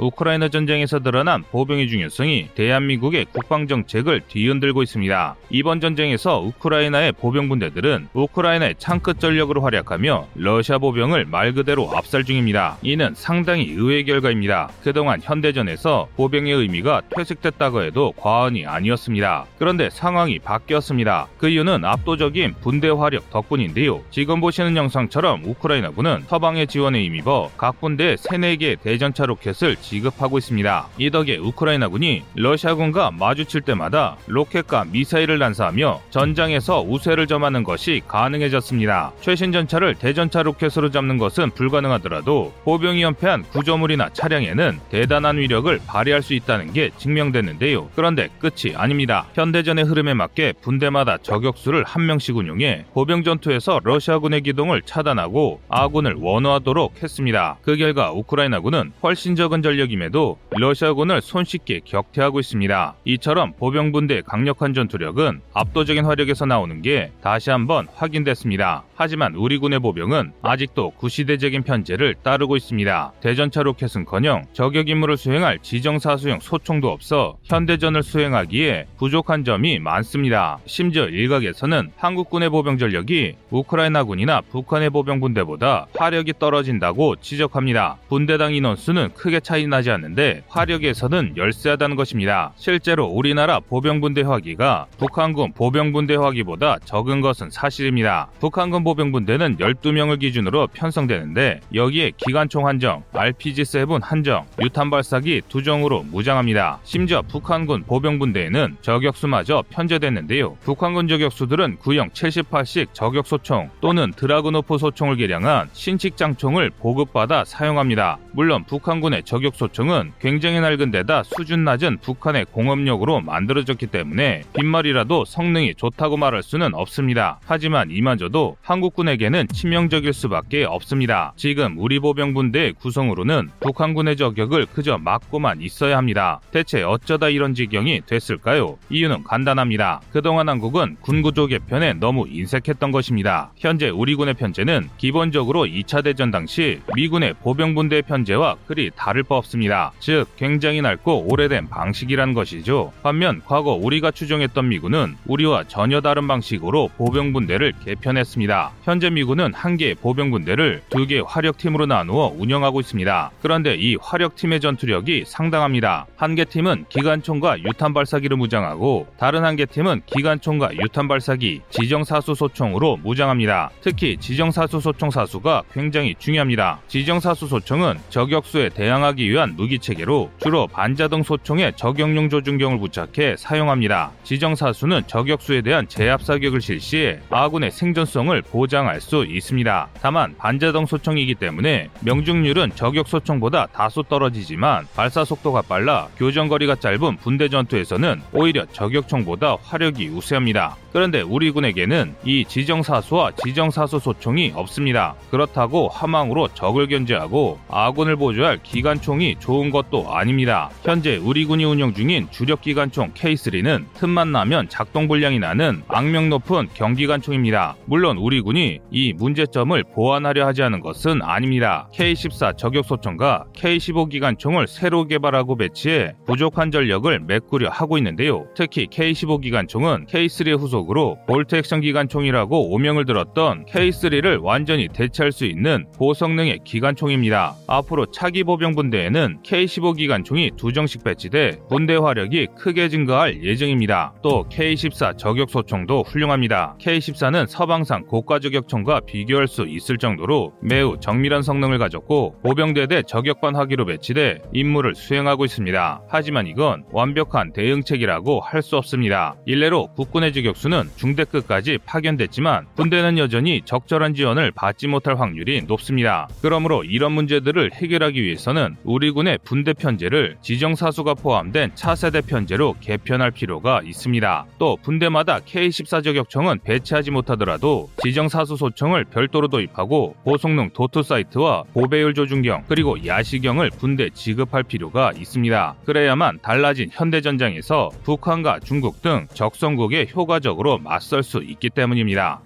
우크라이나 전쟁에서 드러난 보병의 중요성이 대한민국의 국방 정책을 뒤흔들고 있습니다. 이번 전쟁에서 우크라이나의 보병 분대들은 우크라이나의 창끝 전력으로 활약하며 러시아 보병을 말 그대로 압살 중입니다. 이는 상당히 의외의 결과입니다. 그동안 현대전에서 보병의 의미가 퇴색됐다고 해도 과언이 아니었습니다. 그런데 상황이 바뀌었습니다. 그 이유는 압도적인 분대 화력 덕분인데요. 지금 보시는 영상처럼 우크라이나군은 서방의 지원에 힘입어 각 군대에 3, 4개의 대전차 로켓을 지급하고 있습니다. 이 덕에 우크라이나군이 러시아군과 마주칠 때마다 로켓과 미사일을 난사하며 전장에서 우세를 점하는 것이 가능해졌습니다. 최신 전차를 대전차 로켓으로 잡는 것은 불가능하더라도 보병이 엄폐한 구조물이나 차량에는 대단한 위력을 발휘할 수 있다는 게 증명됐는데요. 그런데 끝이 아닙니다. 현대전의 흐름에 맞게 분대마다 저격수를 한 명씩 운용해 보병 전투에서 러시아군의 기동을 차단하고 아군을 원호하도록 했습니다. 그 결과 우크라이나군은 훨씬 적은 전 력임에도 러시아군을 손쉽게 격퇴하고 있습니다. 이처럼 보병분대의 강력한 전투력은 압도적인 화력에서 나오는 게 다시 한번 확인됐습니다. 하지만 우리 군의 보병은 아직도 구시대적인 편제를 따르고 있습니다. 대전차 로켓은커녕 저격 임무를 수행할 지정사수용 소총도 없어 현대전을 수행하기에 부족한 점이 많습니다. 심지어 일각에서는 한국군의 보병 전력이 우크라이나군이나 북한의 보병 분대보다 화력이 떨어진다고 지적합니다. 분대당 인원수는 크게 차이 나지 않는데 화력에서는 열세하다는 것입니다. 실제로 우리나라 보병분대 화기가 북한군 보병분대 화기보다 적은 것은 사실입니다. 북한군 보병분대는 12명을 기준으로 편성되는데 여기에 기관총 한정, RPG-7 한정, 유탄 발사기 두 정으로 무장합니다. 심지어 북한군 보병분대에는 저격수마저 편제됐는데요. 북한군 저격수들은 구형 78식 저격소총 또는 드라그노프 소총을 개량한 신칙장총을 보급받아 사용합니다. 물론 북한군의 저격소총은 굉장히 낡은 데다 수준 낮은 북한의 공업력으로 만들어졌기 때문에 빈말이라도 성능이 좋다고 말할 수는 없습니다. 하지만 이마저도 한국 군에게는 치명적일 수밖에 없습니다. 지금 우리 보병분대의 구성으로는 북한군의 저격을 그저 막고만 있어야 합니다. 대체 어쩌다 이런 지경이 됐을까요? 이유는 간단합니다. 그동안 한국은 군구조 개편에 너무 인색했던 것입니다. 현재 우리 군의 편제는 기본적으로 2차 대전 당시 미군의 보병분대 편제와 그리 다를 바 없습니다. 즉 굉장히 낡고 오래된 방식이란 것이죠. 반면 과거 우리가 추종했던 미군은 우리와 전혀 다른 방식으로 보병분대를 개편했습니다. 현재 미군은 한 개의 보병분대를 두 개의 화력팀으로 나누어 운영하고 있습니다. 그런데 이 화력팀의 전투력이 상당합니다. 한 개 팀은 기관총과 유탄 발사기를 무장하고 다른 한 개 팀은 기관총과 유탄 발사기, 지정사수 소총으로 무장합니다. 특히 지정사수 소총 사수가 굉장히 중요합니다. 지정사수 소총은 저격수에 대항하기 위한 무기 체계로 주로 반자동 소총에 저격용 조준경을 부착해 사용합니다. 지정사수는 저격수에 대한 제압 사격을 실시해 아군의 생존성을 보장할 수 있습니다. 다만 반자동 소총이기 때문에 명중률은 저격 소총보다 다소 떨어지지만 발사 속도가 빨라 교전거리가 짧은 분대 전투에서는 오히려 저격총보다 화력이 우세합니다. 그런데 우리 군에게는 이 지정사수와 지정사수 소총이 없습니다. 그렇다고 하망으로 적을 견제하고 아군을 보조할 기관총이 좋은 것도 아닙니다. 현재 우리 군이 운영 중인 주력 기관총 K3는 틈만 나면 작동 불량이 나는 악명 높은 경기관총입니다. 물론 우리 군이 이 문제점을 보완하려 하지 않은 것은 아닙니다. K14 저격소총과 K15 기관총을 새로 개발하고 배치해 부족한 전력을 메꾸려 하고 있는데요. 특히 K15 기관총은 K3의 후속으로 볼트 액션 기관총이라고 오명을 들었던 K3를 완전히 대체할 수 있는 고성능의 기관총입니다. 앞으로 차기 보병 분대에는 K15 기관총이 두 정씩 배치돼 분대 화력이 크게 증가할 예정입니다. 또 K14 저격소총도 훌륭합니다. K14는 서방산 고가 저격 총과 비교할 수 있을 정도로 매우 정밀한 성능을 가졌고 보병대대 저격반 화기로 배치돼 임무를 수행하고 있습니다. 하지만 이건 완벽한 대응책이라고 할 수 없습니다. 일례로 국군의 저격수는 중대급까지 파견됐지만 군대는 여전히 적절한 지원을 받지 못할 확률이 높습니다. 그러므로 이런 문제들을 해결하기 위해서는 우리 군의 분대 편제를 지정사수가 포함된 차세대 편제로 개편할 필요가 있습니다. 또 분대마다 K14 저격총은 배치하지 못하더라도 지정 사수 소총을 별도로 도입하고 고성능 도트 사이트와 고배율 조준경 그리고 야시경을 분대 지급할 필요가 있습니다. 그래야만 달라진 현대전장에서 북한과 중국 등 적성국에 효과적으로 맞설 수 있기 때문입니다.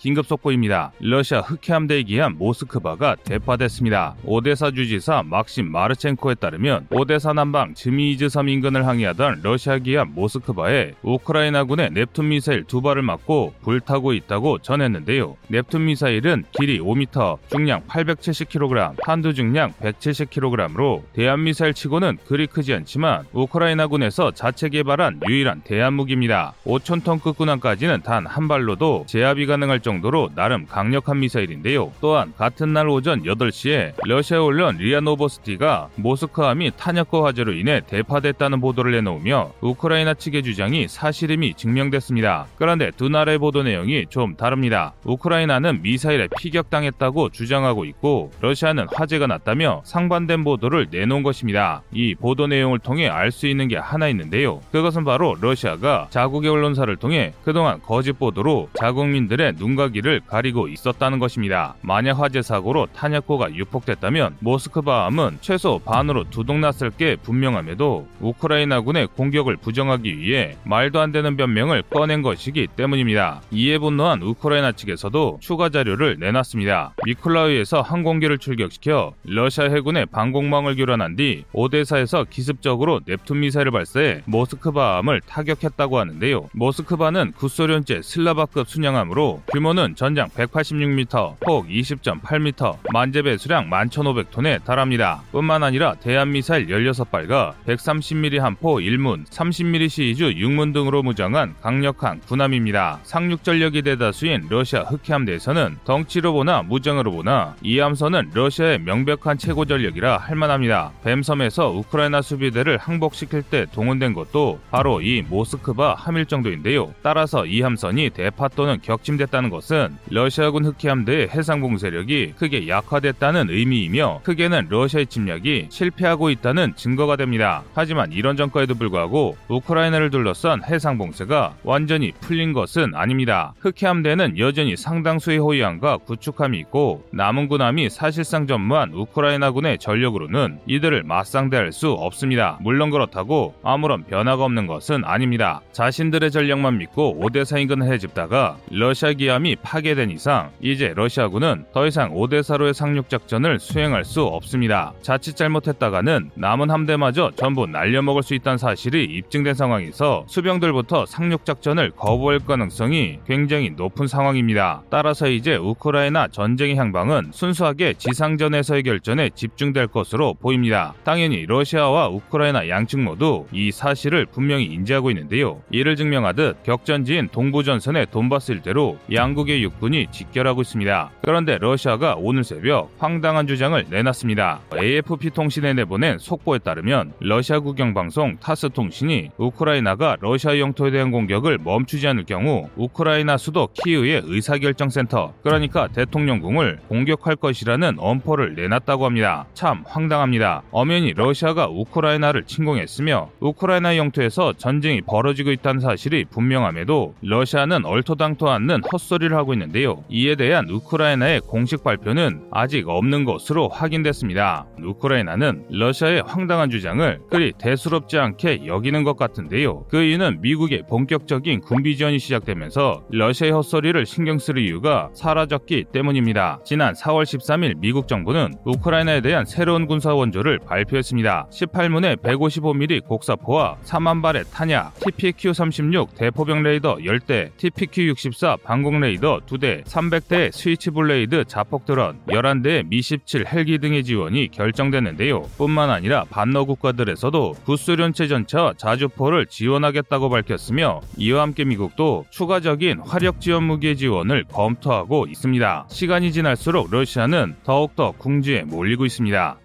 긴급 속보입니다. 러시아 흑해함대에 기한 모스크바가 대파됐습니다. 오데사 주지사 막심 마르첸코에 따르면 오데사 남방 즈미이즈 섬 인근을 항해하던 러시아 기한 모스크바에 우크라이나군의 넵툰 미사일 두 발을 맞고 불타고 있다고 전했는데요. 넵툰 미사일은 길이 5m, 중량 870kg, 탄두 중량 170kg으로 대한 미사일 치고는 그리 크지 않지만 우크라이나군에서 자체 개발한 유일한 대한 무기입니다. 5,000톤 구축함까지는 단 한 발로도 제압이 가능할 정도 로 나름 강력한 미사일인데요. 또한 같은 날 오전 8시에 러시아 언론 리아노보스티가 모스크바함이 탄약고 화재로 인해 대파됐다는 보도를 내놓으며 우크라이나 측의 주장이 사실임이 증명됐습니다. 그런데 두 나라의 보도 내용이 좀 다릅니다. 우크라이나는 미사일에 피격당했다고 주장하고 있고 러시아는 화재가 났다며 상반된 보도를 내놓은 것입니다. 이 보도 내용을 통해 알 수 있는 게 하나 있는데요. 그것은 바로 러시아가 자국의 언론사를 통해 그동안 거짓 보도로 자국민들의 눈과 귀를 가리고 있었다는 것입니다. 만약 화재 사고로 탄약고가 유폭됐다면 모스크바함은 최소 반으로 두동강 났을 게 분명함에도 우크라이나군의 공격을 부정하기 위해 말도 안 되는 변명을 꺼낸 것이기 때문입니다. 이에 분노한 우크라이나 측에서도 추가 자료를 내놨습니다. 미클라우에서 항공기를 출격시켜 러시아 해군의 방공망을 교란한 뒤 오데사에서 기습적으로 넵툰 미사일을 발사해 모스크바함을 타격했다고 하는데요. 모스크바는 구소련제 슬라바급 순양함으로 규모 는 전장 186m, 폭 20.8m, 만재 배 수량 11,500톤에 달합니다. 뿐만 아니라 대한미사일 16발과 130mm 한포 1문, 30mm 시리즈 6문 등으로 무장한 강력한 군함입니다. 상륙 전력이 대다수인 러시아 흑해함대에서는 덩치로 보나 무장으로 보나 이 함선은 러시아의 명백한 최고 전력이라 할만합니다. 뱀섬에서 우크라이나 수비대를 항복시킬 때 동원된 것도 바로 이 모스크바 함일 정도인데요. 따라서 이 함선이 대파 또는 격침됐다는 것은 러시아군 흑해함대의 해상 봉쇄력이 크게 약화됐다는 의미이며 크게는 러시아의 침략이 실패하고 있다는 증거가 됩니다. 하지만 이런 전과에도 불구하고 우크라이나를 둘러싼 해상 봉쇄가 완전히 풀린 것은 아닙니다. 흑해함대는 여전히 상당수의 호위함과 구축함이 있고 남은 군함이 사실상 전무한 우크라이나군의 전력으로는 이들을 맞상대할 수 없습니다. 물론 그렇다고 아무런 변화가 없는 것은 아닙니다. 자신들의 전력만 믿고 오데사 인근을 해집다가 러시아 기함이 파괴된 이상 이제 러시아군은 더 이상 오데사로의 상륙 작전을 수행할 수 없습니다. 자칫 잘못했다가는 남은 함대마저 전부 날려먹을 수 있다는 사실이 입증된 상황에서 수병들부터 상륙 작전을 거부할 가능성이 굉장히 높은 상황입니다. 따라서 이제 우크라이나 전쟁의 향방은 순수하게 지상전에서의 결전에 집중될 것으로 보입니다. 당연히 러시아와 우크라이나 양측 모두 이 사실을 분명히 인지하고 있는데요. 이를 증명하듯 격전지인 동부전선의 돈바스 일대로 양 국의 육군이 직결하고 있습니다. 그런데 러시아가 오늘 새벽 황당한 주장을 내놨습니다. AFP 통신에 내보낸 속보에 따르면 러시아 국영방송 타스 통신이 우크라이나가 러시아 영토에 대한 공격을 멈추지 않을 경우 우크라이나 수도 키우의 의사결정센터 그러니까 대통령궁을 공격할 것이라는 엄포를 내놨다고 합니다. 참 황당합니다. 엄연히 러시아가 우크라이나를 침공했으며 우크라이나 영토에서 전쟁이 벌어지고 있다는 사실이 분명함에도 러시아는 얼토당토 않는 헛소리 를 하고 있는데요. 이에 대한 우크라이나의 공식 발표는 아직 없는 것으로 확인됐습니다. 우크라이나는 러시아의 황당한 주장을 그리 대수롭지 않게 여기는 것 같은데요. 그 이유는 미국의 본격적인 군비 지원이 시작되면서 러시아의 헛소리를 신경 쓸 이유가 사라졌기 때문입니다. 지난 4월 13일 미국 정부는 우크라이나에 대한 새로운 군사 원조를 발표했습니다. 18문의 155mm 곡사포와 4만 발의 탄약, TPQ-36 대포병 레이더 10대, TPQ-64 방공 레이더 2대, 300대의 Switchblade 자폭 드론, 11대의 미-17 헬기 등의 지원이 결정됐는데요. 뿐만 아니라 반너 국가들에서도 구소련제 전차 자주포를 지원하겠다고 밝혔으며 이와 함께 미국도 추가적인 화력 지원 무기의 지원을 검토하고 있습니다. 시간이 지날수록 러시아는 더욱더 궁지에 몰리고 있습니다.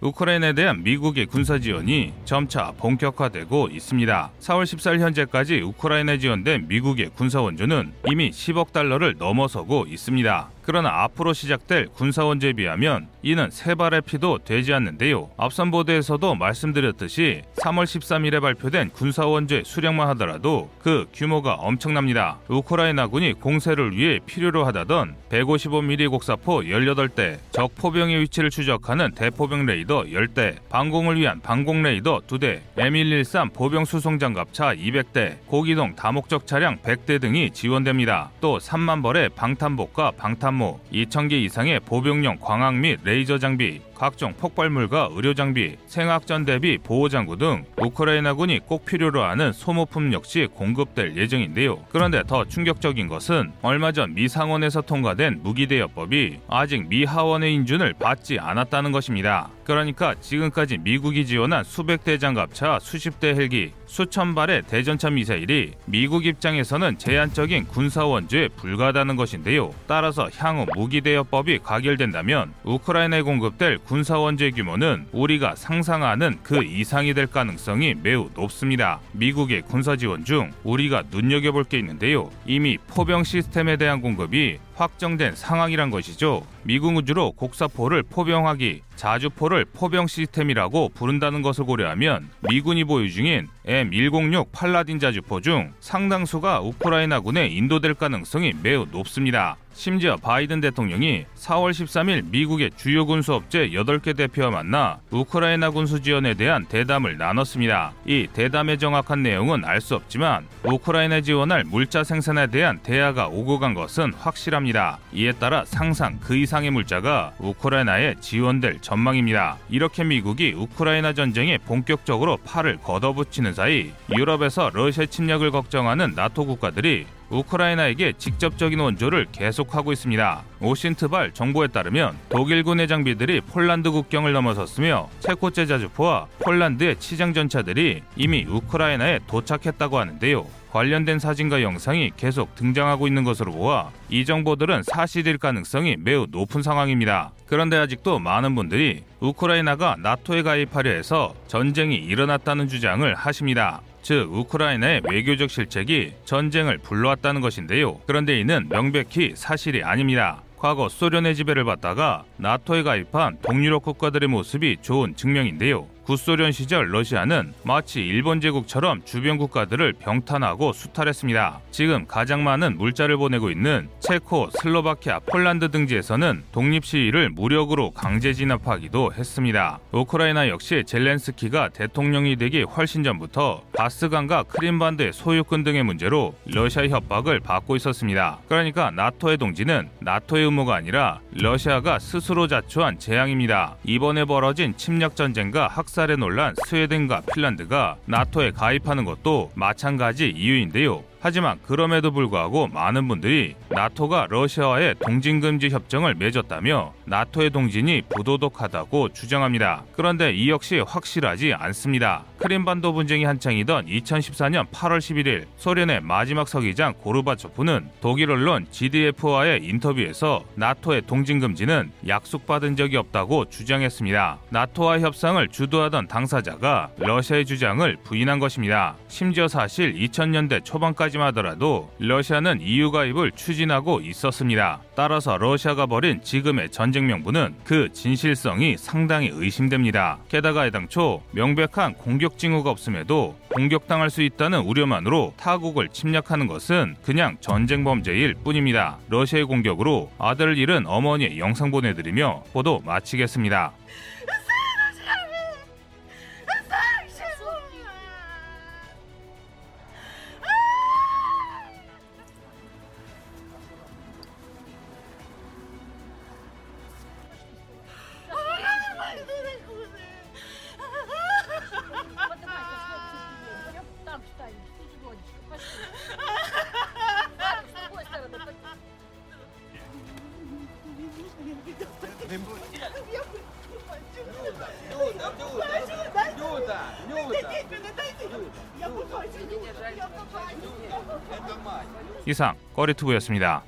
우크라이나에 대한 미국의 군사 지원이 점차 본격화되고 있습니다. 4월 14일 현재까지 우크라이나에 지원된 미국의 군사 원조는 이미 10억 달러를 넘어서고 있습니다. 그러나 앞으로 시작될 군사원조에 비하면 이는 새 발의 피도 되지 않는데요. 앞선 보도에서도 말씀드렸듯이 3월 13일에 발표된 군사원조 수량만 하더라도 그 규모가 엄청납니다. 우크라이나군이 공세를 위해 필요로 하다던 155mm 곡사포 18대, 적 포병의 위치를 추적하는 대포병 레이더 10대, 방공을 위한 방공 레이더 2대, M113 보병 수송 장갑차 200대, 고기동 다목적 차량 100대 등이 지원됩니다. 또 3만 벌의 방탄복과 방탄 모, 2,000개 이상의 보병용 광학 및 레이저 장비, 각종 폭발물과 의료 장비, 생화학전 대비 보호 장구 등 우크라이나군이 꼭 필요로 하는 소모품 역시 공급될 예정인데요. 그런데 더 충격적인 것은 얼마 전 미 상원에서 통과된 무기대여법이 아직 미 하원의 인준을 받지 않았다는 것입니다. 그러니까 지금까지 미국이 지원한 수백 대 장갑차, 수십 대 헬기, 수천 발의 대전차 미사일이 미국 입장에서는 제한적인 군사 원조에 불과하다는 것인데요. 따라서 향후 무기대여법이 가결된다면 우크라이나에 공급될 군사 원조의 규모는 우리가 상상하는 그 이상이 될 가능성이 매우 높습니다. 미국의 군사 지원 중 우리가 눈여겨볼 게 있는데요. 이미 포병 시스템에 대한 공급이 확정된 상황이란 것이죠. 미국 우주로 곡사포를 포병하기, 자주포를 포병 시스템이라고 부른다는 것을 고려하면 미군이 보유 중인 M106 팔라딘 자주포 중 상당수가 우크라이나군에 인도될 가능성이 매우 높습니다. 심지어 바이든 대통령이 4월 13일 미국의 주요 군수업체 8개 대표와 만나 우크라이나 군수 지원에 대한 대담을 나눴습니다. 이 대담의 정확한 내용은 알 수 없지만 우크라이나 지원할 물자 생산에 대한 대화가 오고 간 것은 확실합니다. 이에 따라 상상 그 이상의 물자가 우크라이나에 지원될 전망입니다. 이렇게 미국이 우크라이나 전쟁에 본격적으로 팔을 걷어붙이는 사이 유럽에서 러시아 침략을 걱정하는 나토 국가들이 우크라이나에게 직접적인 원조를 계속하고 있습니다. 오신트발 정보에 따르면 독일군의 장비들이 폴란드 국경을 넘어섰으며 체코 제 자주포와 폴란드의 치장 전차들이 이미 우크라이나에 도착했다고 하는데요. 관련된 사진과 영상이 계속 등장하고 있는 것으로 보아 이 정보들은 사실일 가능성이 매우 높은 상황입니다. 그런데 아직도 많은 분들이 우크라이나가 나토에 가입하려 해서 전쟁이 일어났다는 주장을 하십니다. 즉 우크라이나의 외교적 실책이 전쟁을 불러왔다는 것인데요. 그런데 이는 명백히 사실이 아닙니다. 과거 소련의 지배를 받다가 나토에 가입한 동유럽 국가들의 모습이 좋은 증명인데요. 구소련 시절 러시아는 마치 일본 제국처럼 주변 국가들을 병탄하고 수탈했습니다. 지금 가장 많은 물자를 보내고 있는 체코, 슬로바키아, 폴란드 등지에서는 독립 시위를 무력으로 강제 진압하기도 했습니다. 우크라이나 역시 젤렌스키가 대통령이 되기 훨씬 전부터 바스강과 크림반도의 소유권 등의 문제로 러시아 협박을 받고 있었습니다. 그러니까 나토의 동지는 나토의 의무가 아니라 러시아가 스스로 자초한 재앙입니다. 이번에 벌어진 침략 전쟁과 학살 학살에 놀란 스웨덴과 핀란드가 나토에 가입하는 것도 마찬가지 이유인데요. 하지만 그럼에도 불구하고 많은 분들이 나토가 러시아와의 동진금지 협정을 맺었다며 나토의 동진이 부도덕하다고 주장합니다. 그런데 이 역시 확실하지 않습니다. 크림반도 분쟁이 한창이던 2014년 8월 11일 소련의 마지막 서기장 고르바초프는 독일 언론 GDF와의 인터뷰에서 나토의 동진 금지는 약속받은 적이 없다고 주장했습니다. 나토와 협상을 주도하던 당사자가 러시아의 주장을 부인한 것입니다. 심지어 사실 2000년대 초반까지 지만 하더라도 러시아는 EU 가입을 추진하고 있었습니다. 따라서 러시아가 벌인 지금의 전쟁 명분은 그 진실성이 상당히 의심됩니다. 게다가 해당초 명백한 공격 징후가 없음에도 공격당할 수 있다는 우려만으로 타국을 침략하는 것은 그냥 전쟁 범죄일 뿐입니다. 러시아의 공격으로 아들을 잃은 어머니의 영상 보내드리며 보도 마치겠습니다. Люда, Люда, Люда, Люда. Я побачу, я побачу, я побачу. Это мать. 이상 꺼리투브였습니다.